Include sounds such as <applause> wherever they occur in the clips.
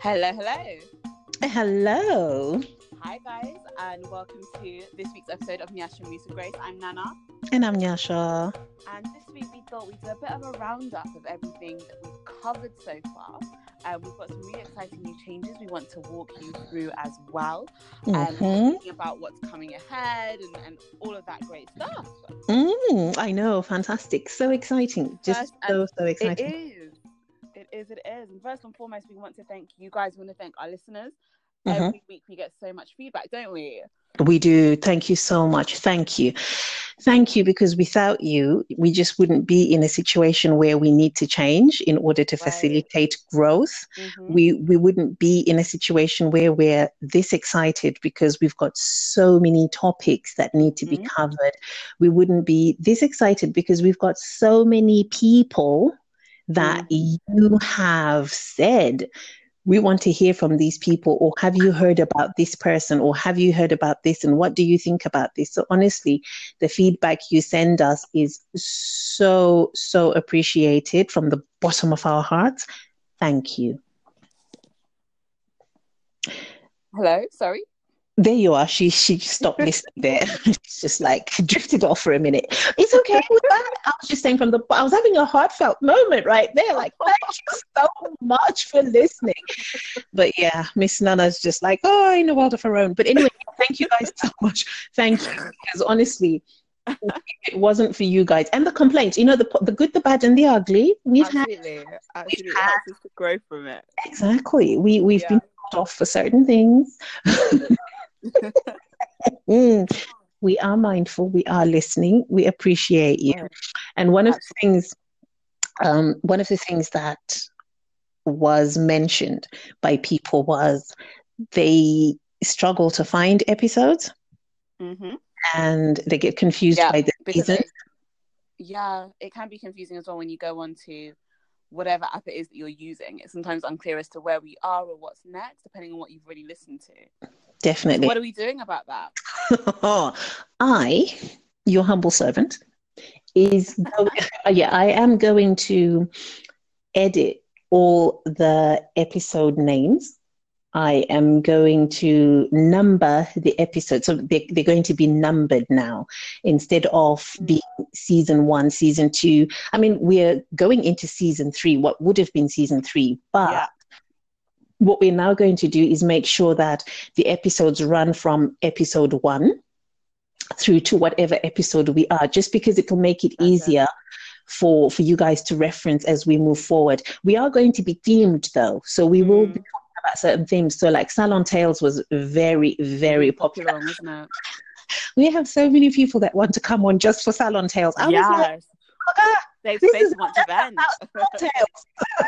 Hello, hello. Hello. Hi, guys, and welcome to this week's episode of Nyasha Musa Grace. I'm Nana, And I'm Nyasha. and this week we thought we'd do a bit of a roundup of everything that we've covered so far. Um, we've got some really exciting new changes we want to walk you through as well. Um, Mhm. Thinking about what's coming ahead and, and all of that great stuff. Mm, I know, fantastic. So exciting. Just First, so, so It exciting. Is. It is. And first and foremost, we want to thank you guys. We want to thank our listeners. Mhm. Every week we get so much feedback, don't we? We do. Thank you so much. Thank you. Thank you, because without you, we just wouldn't be in a situation where we need to change in order to Right. facilitate growth. Mhm. We we wouldn't be in a situation where we're this excited because we've got so many topics that need to be Mhm. covered. We wouldn't be this excited because we've got so many people that mm. you have said we want to hear from these people or have you heard about this person or have you heard about this and what do you think about this so honestly the feedback you send us is so so appreciated from the bottom of our hearts thank you Hello. Sorry. There you are. She she stopped <laughs> listening there. <laughs> It's just like drifted off for a minute. It's okay. With that i was just saying from the i was having a heartfelt moment right there like thank you so much for listening. But yeah miss nana's just like oh in a world of her own. But anyway thank you guys so much. Thank you. Because honestly if it wasn't for you guys and the complaints you know the the good the bad and the ugly we've had Absolutely. Absolutely. It had- helps us to grow from it. exactly. We we've Yeah. been off for certain things <laughs> Mm. We are mindful. We are listening. We appreciate you. And one of the things, um, one of the things that was mentioned by people was they struggle to find episodes hmm and they get confused Yeah, by the season. it, yeah, it can be confusing as well when you go on to whatever app it is that you're using. It's sometimes unclear as to where we are or what's next, depending on what you've really listened to. So Definitely. what are we doing about that? <laughs> I, your humble servant, is going, <laughs> yeah, I am going to edit all the episode names. I am going to number the episodes. So they, they're going to be numbered now instead of Mm. being season one, season two. I mean, we're going into season three, what would have been season three, but Yeah. what we're now going to do is make sure that the episodes run from episode one through to whatever episode we are, just because it will make it That's it. easier for for you guys to reference as we move forward. We are going to be themed though, so we will be Mm. talking about certain themes. So like Salon Tales was very very popular. one, wasn't it? We have so many people that want to come on just for Salon Tales. I was like, yes. "Ah, Safe this space is to watch events. Salon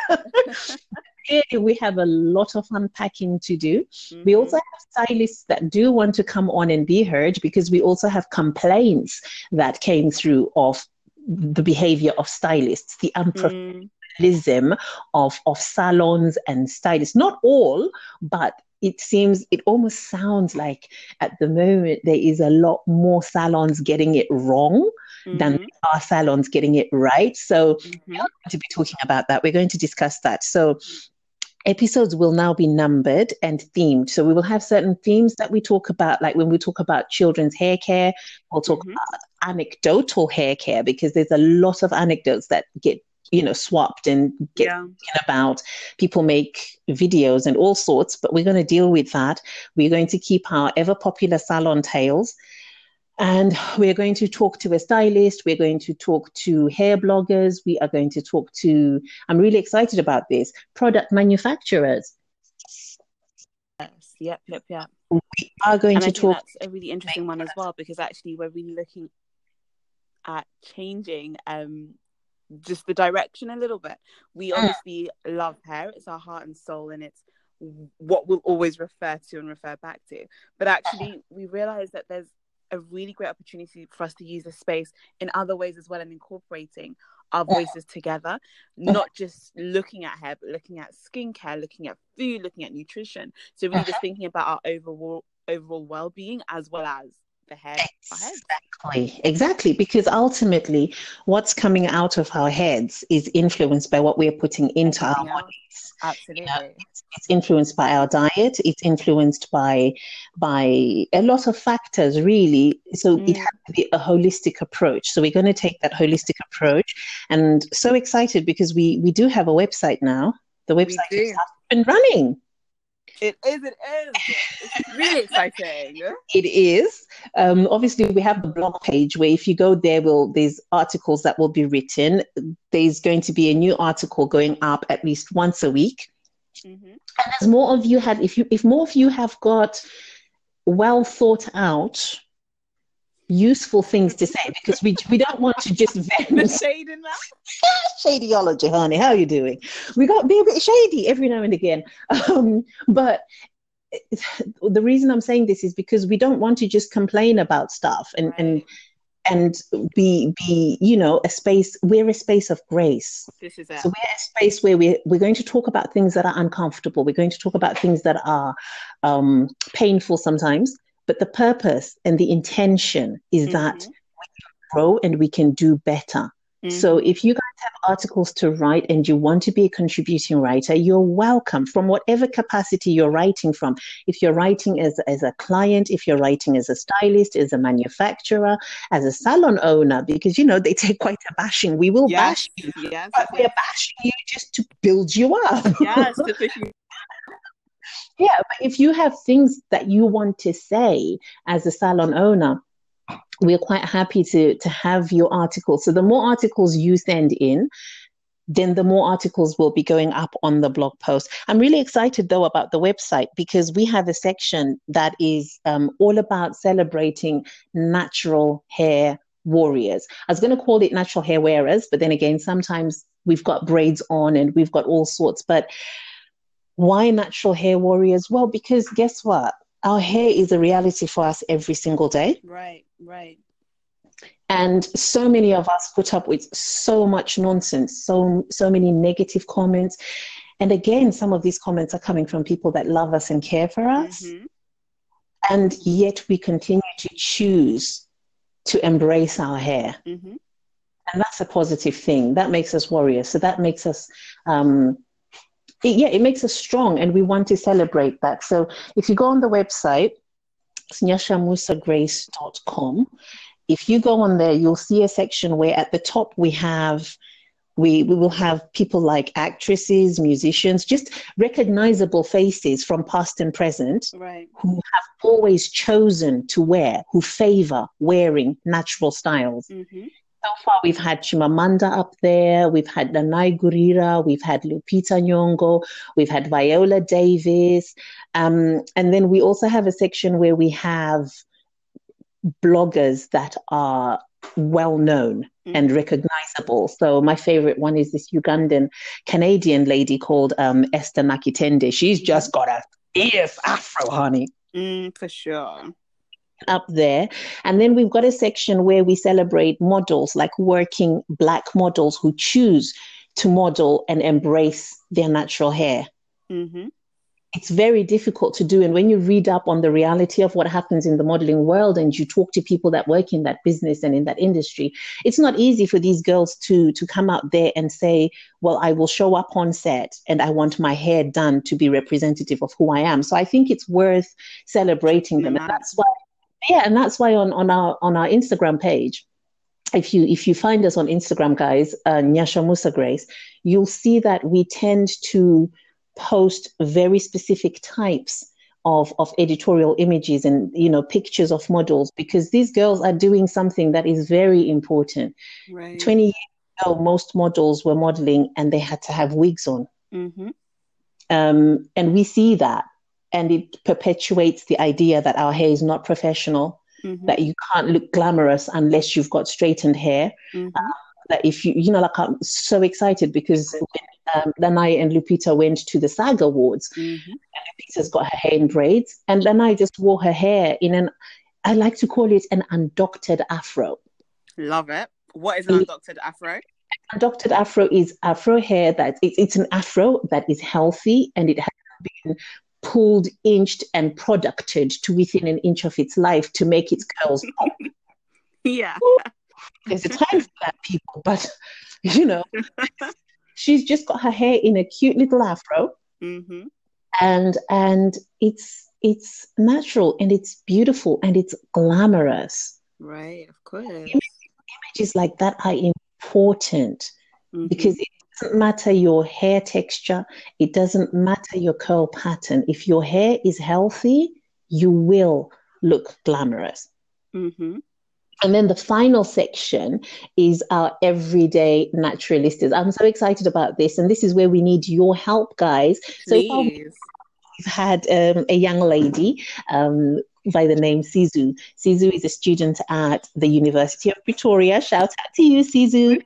Tales. <laughs> Clearly, we have a lot of unpacking to do. We also have stylists that do want to come on and be heard because we also have complaints that came through of the behavior of stylists, the unprofessionalism Mm, of, of salons and stylists. Not all, but it seems, it almost sounds like at the moment there is a lot more salons getting it wrong than mhm, there are salons getting it right. So mhm. We're going to be talking about that. We're going to discuss that. So episodes will now be numbered and themed. So we will have certain themes that we talk about, like when we talk about children's hair care, we'll talk Mhm. about anecdotal hair care because there's a lot of anecdotes that get you know swapped and get Yeah. about people make videos and all sorts but we're going to deal with that we're going to keep our ever popular salon tales and we're going to talk to a stylist we're going to talk to hair bloggers we are going to talk to i'm really excited about this product manufacturers Yes. Yep. Yep. Yep. we are going and to talk that's a really interesting one as well because actually we're really looking at changing um just the direction a little bit. We Mm. obviously love hair; it's our heart and soul, and it's what we'll always refer to and refer back to. But actually, we realize that there's a really great opportunity for us to use this space in other ways as well, and incorporating our voices together, not just looking at hair, but looking at skincare, looking at food, looking at nutrition. So really just thinking about our overall overall well-being as well as hair. Exactly, exactly. Because ultimately, what's coming out of our heads is influenced by what we are putting into our bodies. Absolutely. You know, it's, it's, influenced by our diet. It's influenced by by a lot of factors, really. So mm. it has to be a holistic approach. So we're going to take that holistic approach, and so excited because we we do have a website now. The website is up and running. It is, it is. It's <laughs> really exciting. It is. Um, obviously, we have the blog page where if you go there, will there's articles that will be written. There's going to be a new article going up at least once a week. Mm-hmm. And as more of you had, if you if more of you have got well thought out useful things to say <laughs> because we we don't want to just vent. shade in that. <laughs> Shadyology, honey. How are you doing? We got to be a bit shady every now and again. <laughs> Um, but the reason I'm saying this is because we don't want to just complain about stuff and, and and be be you know a space we're a space of grace this is it. so we're a space where we're, we're going to talk about things that are uncomfortable we're going to talk about things that are um, painful sometimes but the purpose and the intention is mm-hmm. that we can grow and we can do better. Mm-hmm. So if you guys have articles to write and you want to be a contributing writer, you're welcome from whatever capacity you're writing from. If you're writing as, as a client, if you're writing as a stylist, as a manufacturer, as a salon owner, because you know they take quite a bashing. We will yes. bash you, yes. but we're bashing you just to build you up. Yes, <laughs> yeah, but if you have things that you want to say as a salon owner, we're quite happy to to have your articles. So the more articles you send in, then the more articles will be going up on the blog post. I'm really excited though about the website because we have a section that is um, all about celebrating natural hair warriors. I was going to call it natural hair wearers, but then again, sometimes we've got braids on and we've got all sorts. But why natural hair warriors? Well, because guess what? Our hair is a reality for us every single day. Right, right. And so many of us put up with so much nonsense, so so many negative comments. And again, some of these comments are coming from people that love us and care for us. Mm-hmm. And yet we continue to choose to embrace our hair. Mm-hmm. And that's a positive thing. That makes us warriors. So that makes us um, it, yeah, it makes us strong and we want to celebrate that. So if you go on the website, it's nyashamusagrace.com. If you go on there, you'll see a section where at the top we have we, we will have people like actresses, musicians, just recognizable faces from past and present right. who have always chosen to wear, who favor wearing natural styles. Mm-hmm. So far, we've had Chimamanda up there, we've had Danai Gurira, we've had Lupita Nyong'o, we've had Viola Davis, um, and then we also have a section where we have bloggers that are well known mm-hmm. and recognizable. So my favorite one is this Ugandan Canadian lady called um, Esther Nakitende. She's just got a fierce afro, honey. Mm, for sure up there. And then we've got a section where we celebrate models, like working Black models who choose to model and embrace their natural hair. Mm-hmm. It's very difficult to do. And when you read up on the reality of what happens in the modeling world and you talk to people that work in that business and in that industry, it's not easy for these girls to, to come out there and say, well, I will show up on set and I want my hair done to be representative of who I am. So I think it's worth celebrating them. And that's why yeah, and that's why on, on our on our Instagram page, if you if you find us on Instagram, guys, uh, Nyasha Musa Grace, you'll see that we tend to post very specific types of of editorial images and you know pictures of models because these girls are doing something that is very important. Right. Twenty years ago, most models were modeling and they had to have wigs on. Mm-hmm. Um, and we see that and it perpetuates the idea that our hair is not professional, mm-hmm. that you can't look glamorous unless you've got straightened hair. Mm-hmm. Um, that if you, you know, like I'm so excited because when um, Danai and Lupita went to the SAG Awards, mm-hmm. Lupita's got her hair in braids, and Danai just wore her hair in an, I like to call it an undoctored afro. Love it. What is an undoctored afro? Undoctored afro is afro hair that it, it's an afro that is healthy and it has been pulled, inched, and producted to within an inch of its life to make its curls pop. <laughs> Yeah. There's a time for that, people, but you know, <laughs> she's just got her hair in a cute little afro, hmm and and it's it's natural and it's beautiful and it's glamorous. Right, of course. Images like that are important Mhm. because it doesn't matter your hair texture, it doesn't matter your curl pattern. If your hair is healthy, you will look glamorous. Mhm. And then the final section is our everyday naturalistas. I'm so excited about this, and this is where we need your help, guys. So Please. we've had um, a young lady um, by the name Sizu. Sizu is a student at the University of Pretoria. Shout out to you, Sizu.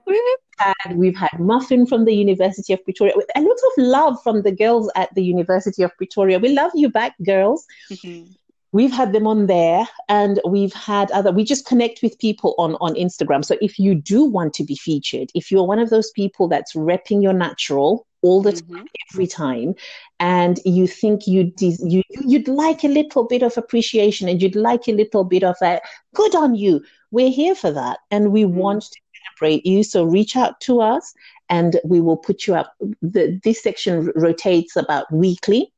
And we've had Muffin from the University of Pretoria. A lot of love from the girls at the University of Pretoria. We love you back, girls. Mhm. We've had them on there, and we've had other. We just connect with people on on Instagram. So if you do want to be featured, if you're one of those people that's repping your natural all the time, Mhm. every time, and you think you des- you you'd like a little bit of appreciation and you'd like a little bit of a good on you. We're here for that, and we Mm. want to you. So reach out to us, and we will put you up. The, this section rotates about weekly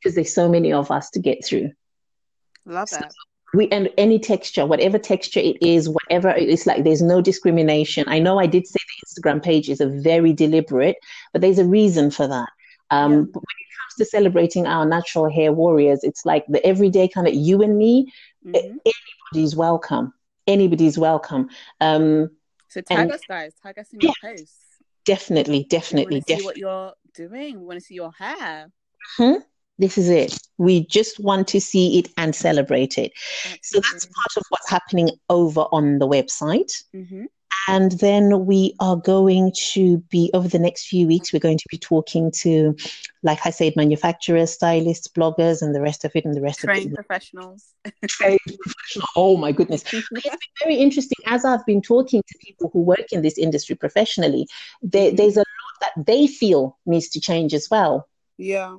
because there's so many of us to get through Love that. we and any texture whatever texture it is whatever it's like there's no discrimination i know i did say the instagram pages are very deliberate but there's a reason for that um Yeah. but when it comes to celebrating our natural hair warriors it's like the everyday kind of you and me Mhm. anybody's welcome anybody's welcome um So tag and- us, guys. Tag us in your posts. definitely We definitely see definitely what you're doing. We want to see your hair. this is it we just want to see it and celebrate it so that's part of what's happening over on the website hmm And then we are going to be, over the next few weeks, we're going to be talking to, like I said, manufacturers, stylists, bloggers, and the rest of it, and the rest Trained of it. professionals. Trained <laughs> professional. Oh my goodness. <laughs> It's been very interesting as I've been talking to people who work in this industry professionally. There, Mhm. There's a lot that they feel needs to change as well. yeah.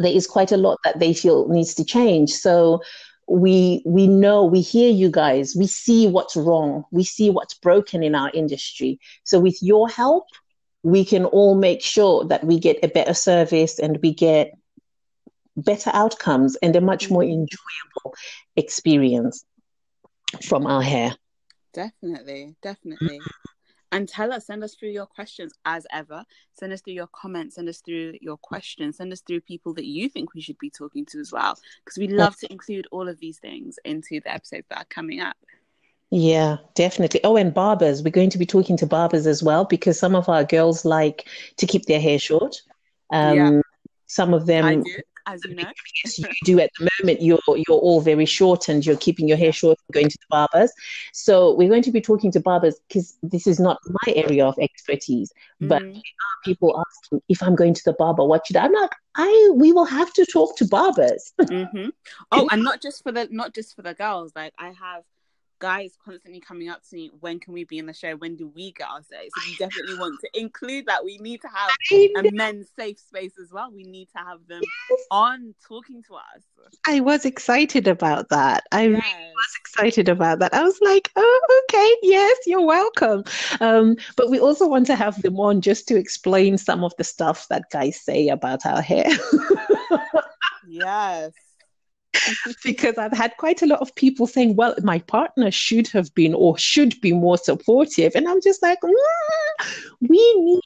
There is quite a lot that they feel needs to change. So we we know we hear you guys. We see what's wrong. We see what's broken in our industry. So with your help we can all make sure that we get a better service and we get better outcomes and a much more Mhm. enjoyable experience from our hair. Definitely, definitely. And tell us, send us through your questions as ever. Send us through your comments, send us through your questions, send us through people that you think we should be talking to as well. Because we love to include all of these things into the episodes that are coming up. yeah definitely oh and barbers we're going to be talking to barbers as well because some of our girls like to keep their hair short um Yeah. some of them I do, as you know. yes, you do at the moment. You're you're all very short and you're keeping your hair short and going to the barbers. So we're going to be talking to barbers because this is not my area of expertise. But Mhm. people asking if I'm going to the barber, what should I? I'm like, I we will have to talk to barbers. Mhm. <laughs> Oh, and not just for the not just for the girls. Like I have guys constantly coming up to me. When can we be in the show? When do we get our say? So we definitely want to include that. We need to have a men's safe space as well. We need to have them on talking to us. I was excited about that. I really was excited about that. I was like, oh, okay, yes, you're welcome. Um, but we also want to have them on just to explain some of the stuff that guys say about our hair. <laughs> Yes. <laughs> because I've had quite a lot of people saying, well, my partner should have been or should be more supportive. And I'm just like, "Mm, we need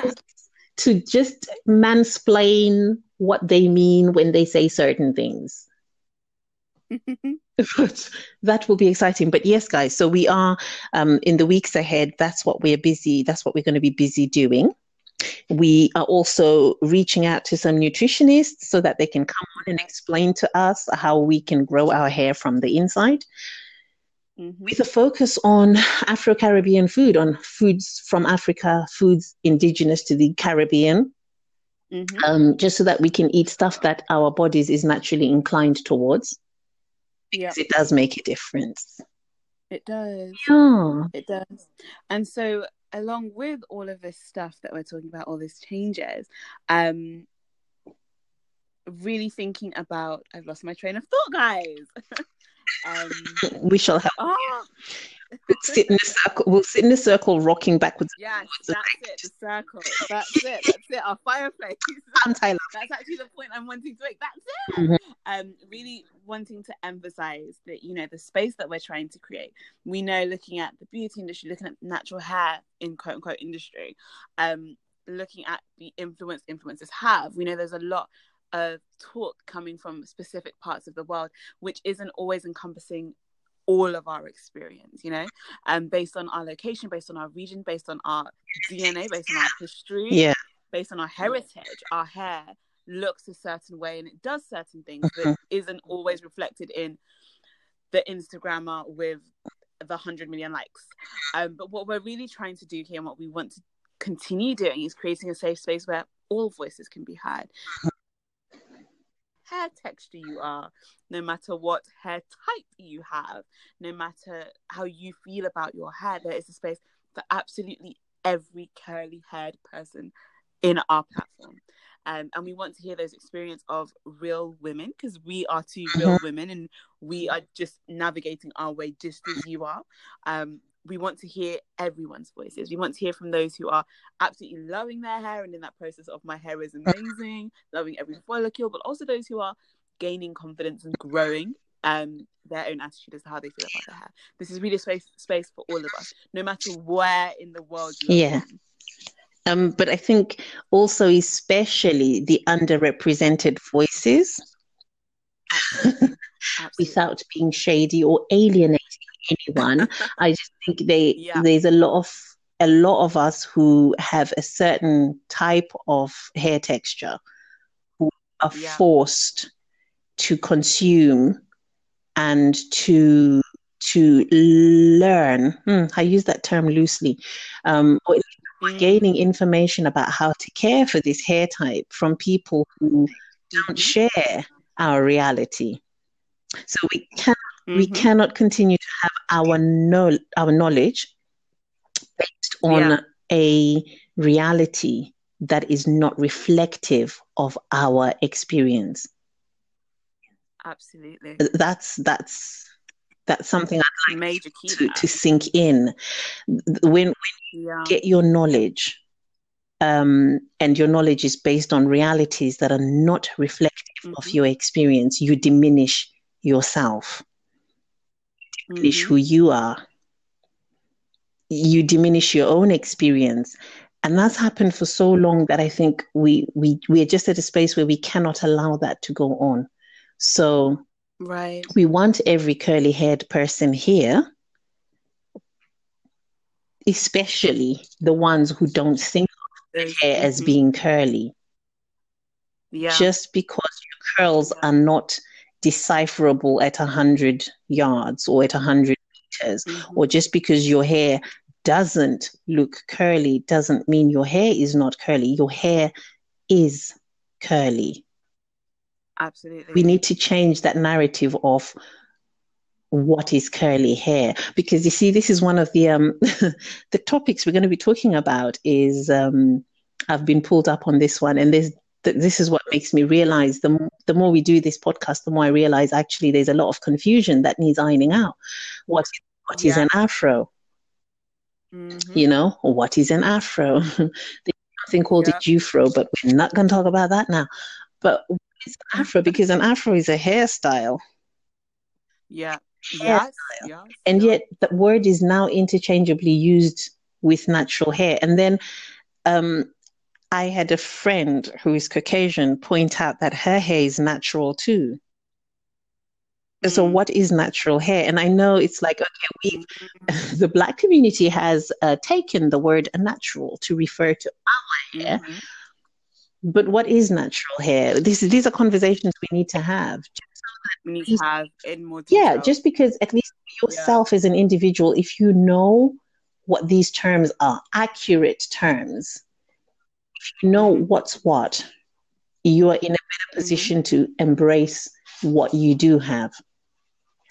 <laughs> to just mansplain what they mean when they say certain things. <laughs> But that will be exciting. But yes, guys, so we are um, in the weeks ahead. That's what we're busy. That's what we're going to be busy doing. We are also reaching out to some nutritionists so that they can come on and explain to us how we can grow our hair from the inside Mhm. with a focus on Afro Caribbean food, on foods from Africa, foods indigenous to the Caribbean, Mhm. um, just so that we can eat stuff that our bodies is naturally inclined towards. Yeah, It does make a difference. it does. Yeah. It does. And so, along with all of this stuff that we're talking about, all these changes, um, really thinking about. I've lost my train of thought, guys. <laughs> um, we shall help. oh, sit in a circle. We'll sit in a circle, rocking backwards. So, that's it. The circle. That's it. That's it. Our fireplace. <laughs> Tyler. That's actually the point I'm wanting to make. That's it. Mhm. Um, really wanting to emphasize that you know the space that we're trying to create. We know looking at the beauty industry, looking at natural hair in quote unquote industry, um, looking at the influence influencers have. We know there's a lot of talk coming from specific parts of the world, which isn't always encompassing all of our experience, you know, um, based on our location, based on our region, based on our DNA, based on our history, Yeah. based on our heritage, our hair looks a certain way and it does certain things, but isn't always reflected in the Instagrammer with the 100 million likes. Um, but what we're really trying to do here and what we want to continue doing is creating a safe space where all voices can be heard. Hair texture you are, no matter what hair type you have, no matter how you feel about your hair, there is a space for absolutely every curly haired person in our platform. Um, and we want to hear those experience of real women because we are two real women and we are just navigating our way just as you are. Um, we want to hear everyone's voices. We want to hear from those who are absolutely loving their hair and in that process of my hair is amazing, <laughs> loving every follicle, but also those who are gaining confidence and growing um, their own attitude as to how they feel about their hair. This is really a space space for all of us, no matter where in the world you are Yeah. from. Um, but I think also, especially the underrepresented voices, Absolutely. <laughs> without being shady or alienating anyone, <laughs> I just think they Yeah. there's a lot of a lot of us who have a certain type of hair texture who are Yeah. forced to consume and to to learn. Hmm, I use that term loosely. Um, or Mm. gaining information about how to care for this hair type from people who don't share our reality. So we we Mhm. cannot continue to have our know our knowledge based on Yeah. a reality that is not reflective of our experience. Absolutely. That's that's that's something I Major key. to, to sink in. When yeah. get your knowledge um, and your knowledge is based on realities that are not reflective of Mhm. your experience, you diminish yourself, diminish Mhm. who you are. You diminish your own experience. And that's happened for so long that I think we, we, we are just at a space where we cannot allow that to go on. So Right. we want every curly haired person here, especially the ones who don't think Those- hair as mhm. being curly. Yeah. Just because your curls Yeah. are not decipherable at 100 yards or at 100 meters, Mhm. or just because your hair doesn't look curly doesn't mean your hair is not curly. Your hair is curly. Absolutely. We need to change that narrative of what is curly hair because you see this is one of the um <laughs> the topics we're going to be talking about is um I've been pulled up on this one and there's th- this is what makes me realize the the more we do this podcast the more I realize actually there's a lot of confusion that needs ironing out what what is Yeah. an afro Mhm. you know what is an afro <laughs> there's something called Yeah. a jufro but we're not going to talk about that now but what is an afro because an afro is a hairstyle Yeah. Hairstyle. Yes. Yes. and yet that word is now interchangeably used with natural hair and then um I had a friend who is Caucasian point out that her hair is natural too. So, Mm. what is natural hair? And I know it's like, okay, we, Mhm. <laughs> the Black community has uh, taken the word natural to refer to our hair. Mhm. But what is natural hair? These, these are conversations we need to have. We need to have in more detail. Yeah, just because at least yourself as an individual, if you know what these terms are, accurate terms, you know what's what, you are in a better position to embrace what you do have.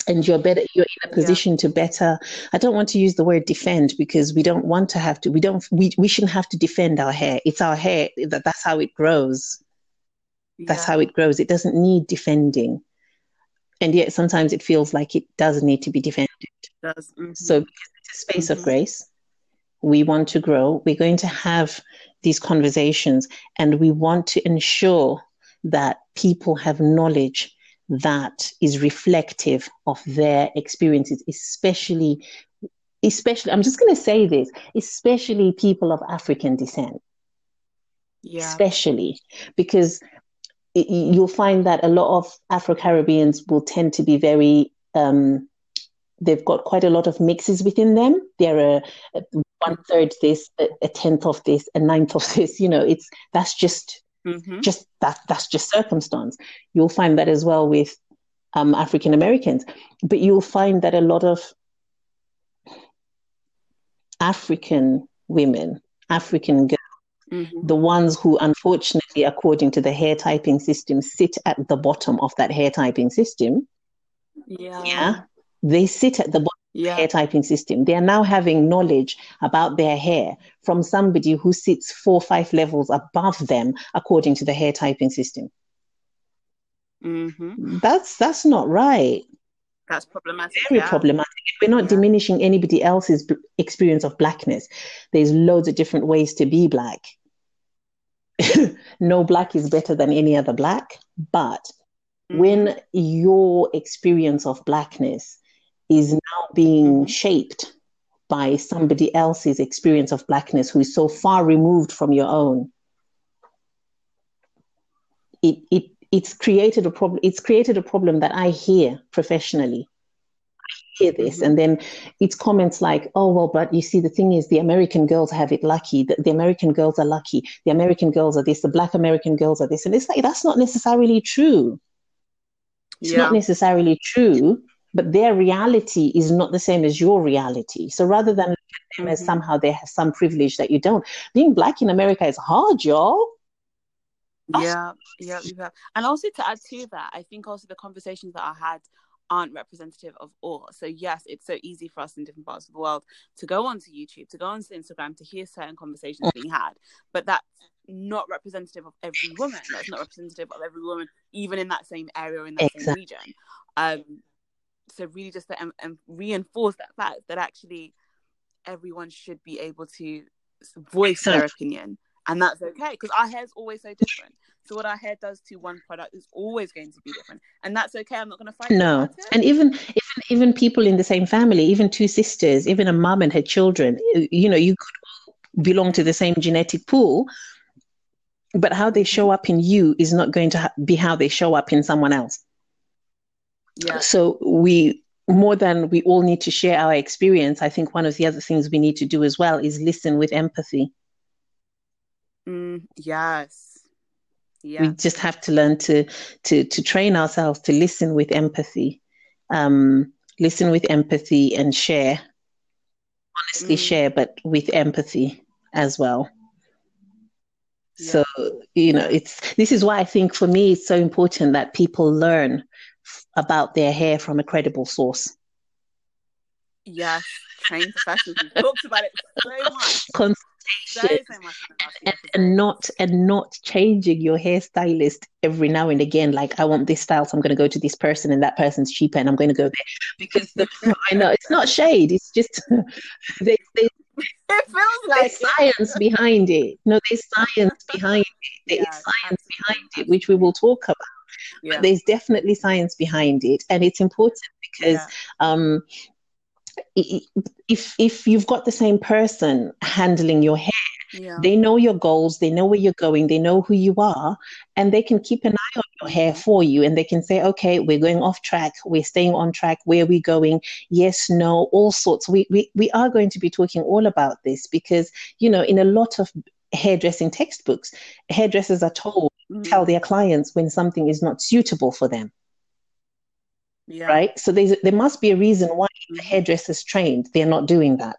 And you're better you're in a position position to better I don't want to use the word defend because we don't want to have to we don't we, we shouldn't have to defend our hair. It's our hair that that's how it grows. That's how it grows. It doesn't need defending. And yet sometimes it feels like it does need to be defended. does. Mhm. So because it's a space of Mhm. grace, we want to grow. We're going to have these conversations and we want to ensure that people have knowledge that is reflective of their experiences, especially especially I'm just going to say this, especially people of African descent yeah. especially because y- you'll find that a lot of Afro Caribbeans will tend to be very, um, they've got quite a lot of mixes within them. They're a one third this, a, tenth of this, a ninth of this. You know, it's that's just Mhm. just that that's just circumstance. You'll find that as well with um, African Americans, but you'll find that a lot of African women, African girls Mhm. the ones who unfortunately according to the hair typing system sit at the bottom of that hair typing system Yeah. yeah they sit at the bottom of the Yeah. hair typing system they are now having knowledge about their hair from somebody who sits four or five levels above them according to the hair typing system Mhm. that's that's not right That's problematic. very yeah. problematic we're not Yeah. diminishing anybody else's b- experience of blackness there's loads of different ways to be black <laughs> no black is better than any other black but Mhm. when your experience of blackness is now being Mhm. shaped by somebody else's experience of blackness who is so far removed from your own. It it it's created a problem it's created a problem that i hear professionally. I hear this. Mhm. and then it's comments like oh well but you see the thing is the american girls have it lucky. The, the american girls are lucky. The american girls are this. The black american girls are this. And it's like that's not necessarily true. It's Yeah. not necessarily true, but their reality is not the same as your reality. So rather than look at them as Mhm. somehow they have some privilege that you don't, being black in America is hard, y'all. Yeah, yeah, we've and also to add to that, I think also the conversations that I had aren't representative of all. So yes, it's so easy for us in different parts of the world to go onto YouTube, to go onto Instagram, to hear certain conversations being had, but that's not representative of every woman. That's not representative of every woman, even in that same area in that same region. Um, so really, just to em- em- reinforce that fact that actually everyone should be able to voice their opinion, and that's okay because our hair is always so different. So what our hair does to one product is always going to be different, and that's okay. I'm not going to fight No, and even even even people in the same family, even two sisters, even a mom and her children, you you know, you could belong to the same genetic pool, but how they show up in you is not going to ha- be how they show up in someone else. Yeah, So we more than we all need to share our experience, I think one of the other things we need to do as well is listen with empathy. mm, yes, yeah, We just have to learn to to to train ourselves to listen with empathy. Um, listen with empathy and share. Honestly Mm. share, but with empathy as well. yeah, So, you know, it's this is why I think for me it's so important that people learn about their hair from a credible source. yes. Trained professionals. We've talked about it so much, Consultation so much in the last few and, and not and not changing your hairstylist every now and again. Like I want this style, so I'm going to go to this person, and that person's cheaper, and I'm going to go there because the, I know it's not shade. It's just <laughs> they, they, it feels like there's science behind it. No, there's science behind it. There is Yes, science behind it, which we will talk about. Yeah, But there's definitely science behind it, and it's important because yeah, um, if if you've got the same person handling your hair, yeah, they know your goals, they know where you're going, they know who you are, and they can keep an eye on your hair for you, and they can say, okay, we're going off track, we're staying on track, where are we going? Yes, no, all sorts. We we we are going to be talking all about this because you know in a lot of hairdressing textbooks, hairdressers are told Mhm. tell their clients when something is not suitable for them yeah, right? So there's, there must be a reason why the Mhm. hairdressers trained, they're not doing that.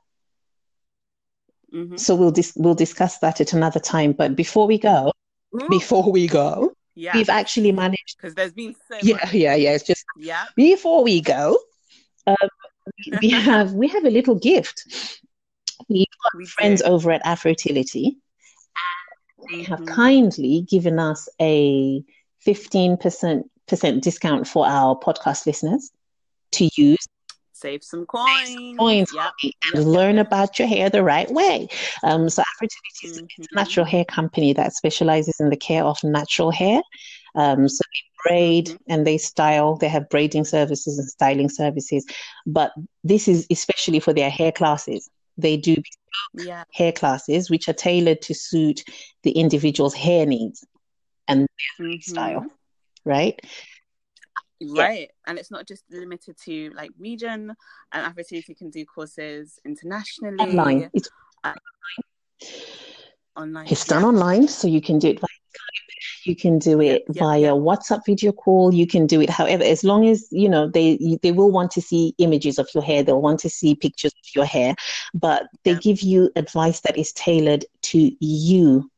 Mhm. So we'll dis- we'll discuss that at another time. But before we go, Ooh, before we go, yeah, we've actually managed. because there's been so Yeah, much. yeah, yeah. It's just Yeah, before we go, um, we <laughs> have we have a little gift. We've got we friends over at Afrotility. They have Mhm. kindly given us a 15% discount for our podcast listeners to use save some coins, coins Yep, and learn about your hair the right way. Um, so Afrotility is it's a natural hair company that specializes in the care of natural hair. Um, so they braid Mhm. and they style. They have braiding services and styling services, but this is especially for their hair classes. They do Yeah. hair classes which are tailored to suit the individual's hair needs and Mhm. style, right? Yeah. Right. And it's not just limited to like region. And Afrotility can do courses internationally. Online. It's, Online. it's done online, so you can do it Skype, you can do it yeah, via yeah. WhatsApp video call, you can do it however, as long as you know they they will want to see images of your hair, they'll want to see pictures of your hair, but they Yeah. give you advice that is tailored to you,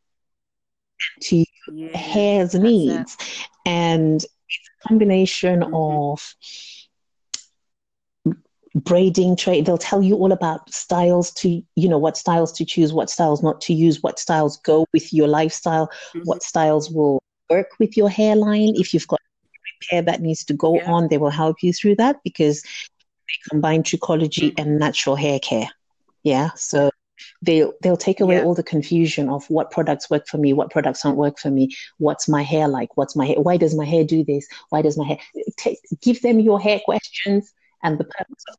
to Yeah. hair's that's it. needs. And it's a combination Mhm. of braiding trade. They'll tell you all about styles to, you know, what styles to choose, what styles not to use, what styles go with your lifestyle, Mhm. what styles will work with your hairline. If you've got hair that needs to go Yeah. on, they will help you through that because they combine trichology Mhm. and natural hair care. Yeah. So they'll they'll take away Yeah. all the confusion of what products work for me, what products don't work for me, what's my hair like, what's my hair, why does my hair do this, why does my hair take, give them your hair questions and the purpose of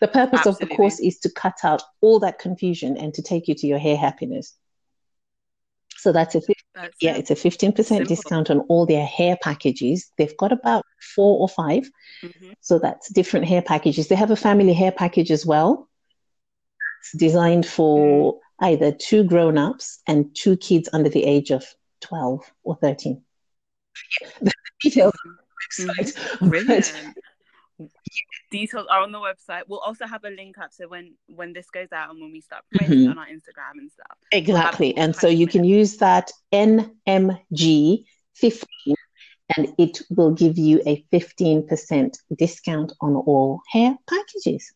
the purpose of the course is to cut out all that confusion and to take you to your hair happiness. So that's a fif- That's yeah, it. it's a fifteen percent discount on all their hair packages. They've got about four or five, Mhm. so that's different hair packages. They have a family hair package as well. It's designed for either two grown-ups and two kids under the age of 12 or 13. The <laughs> details on the website. but- Brilliant. Details are on the website. We'll also have a link up so when when this goes out and when we start promoting Mhm. on our Instagram and stuff. Exactly. And so you can use that NMG 15 and it will give you a 15% discount on all hair packages.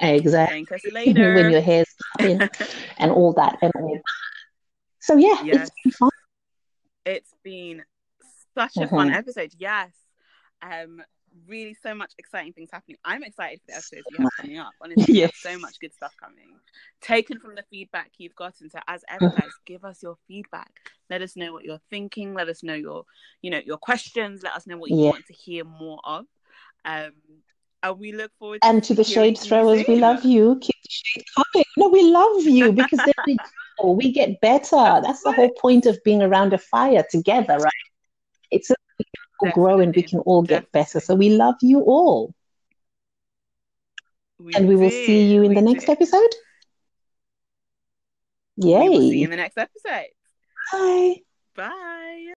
Exactly. <laughs> When your hair's popping <laughs> and all that and all that. So yeah, Yes. it's been fun. it's been such a fun Mhm. episode. Yes. Um, really so much exciting things happening. I'm excited for the episodes you have coming up. Honestly, Yes. so much good stuff coming. Taken from the feedback you've gotten. So as <laughs> ever, guys, give us your feedback. Let us know what you're thinking. Let us know your, you know, your questions. Let us know what you Yeah. want to hear more of. Um, and we look forward to And to the shade throwers, we love you. Keep the shade coming. No, we love you because then we <laughs> grow, we get better. That's the whole point of being around a fire together, right? It's so all grow and we can all get better. So we love you all. We And we will see you in we the next do. episode. Will see you Yay. in the next episode. Bye. Bye.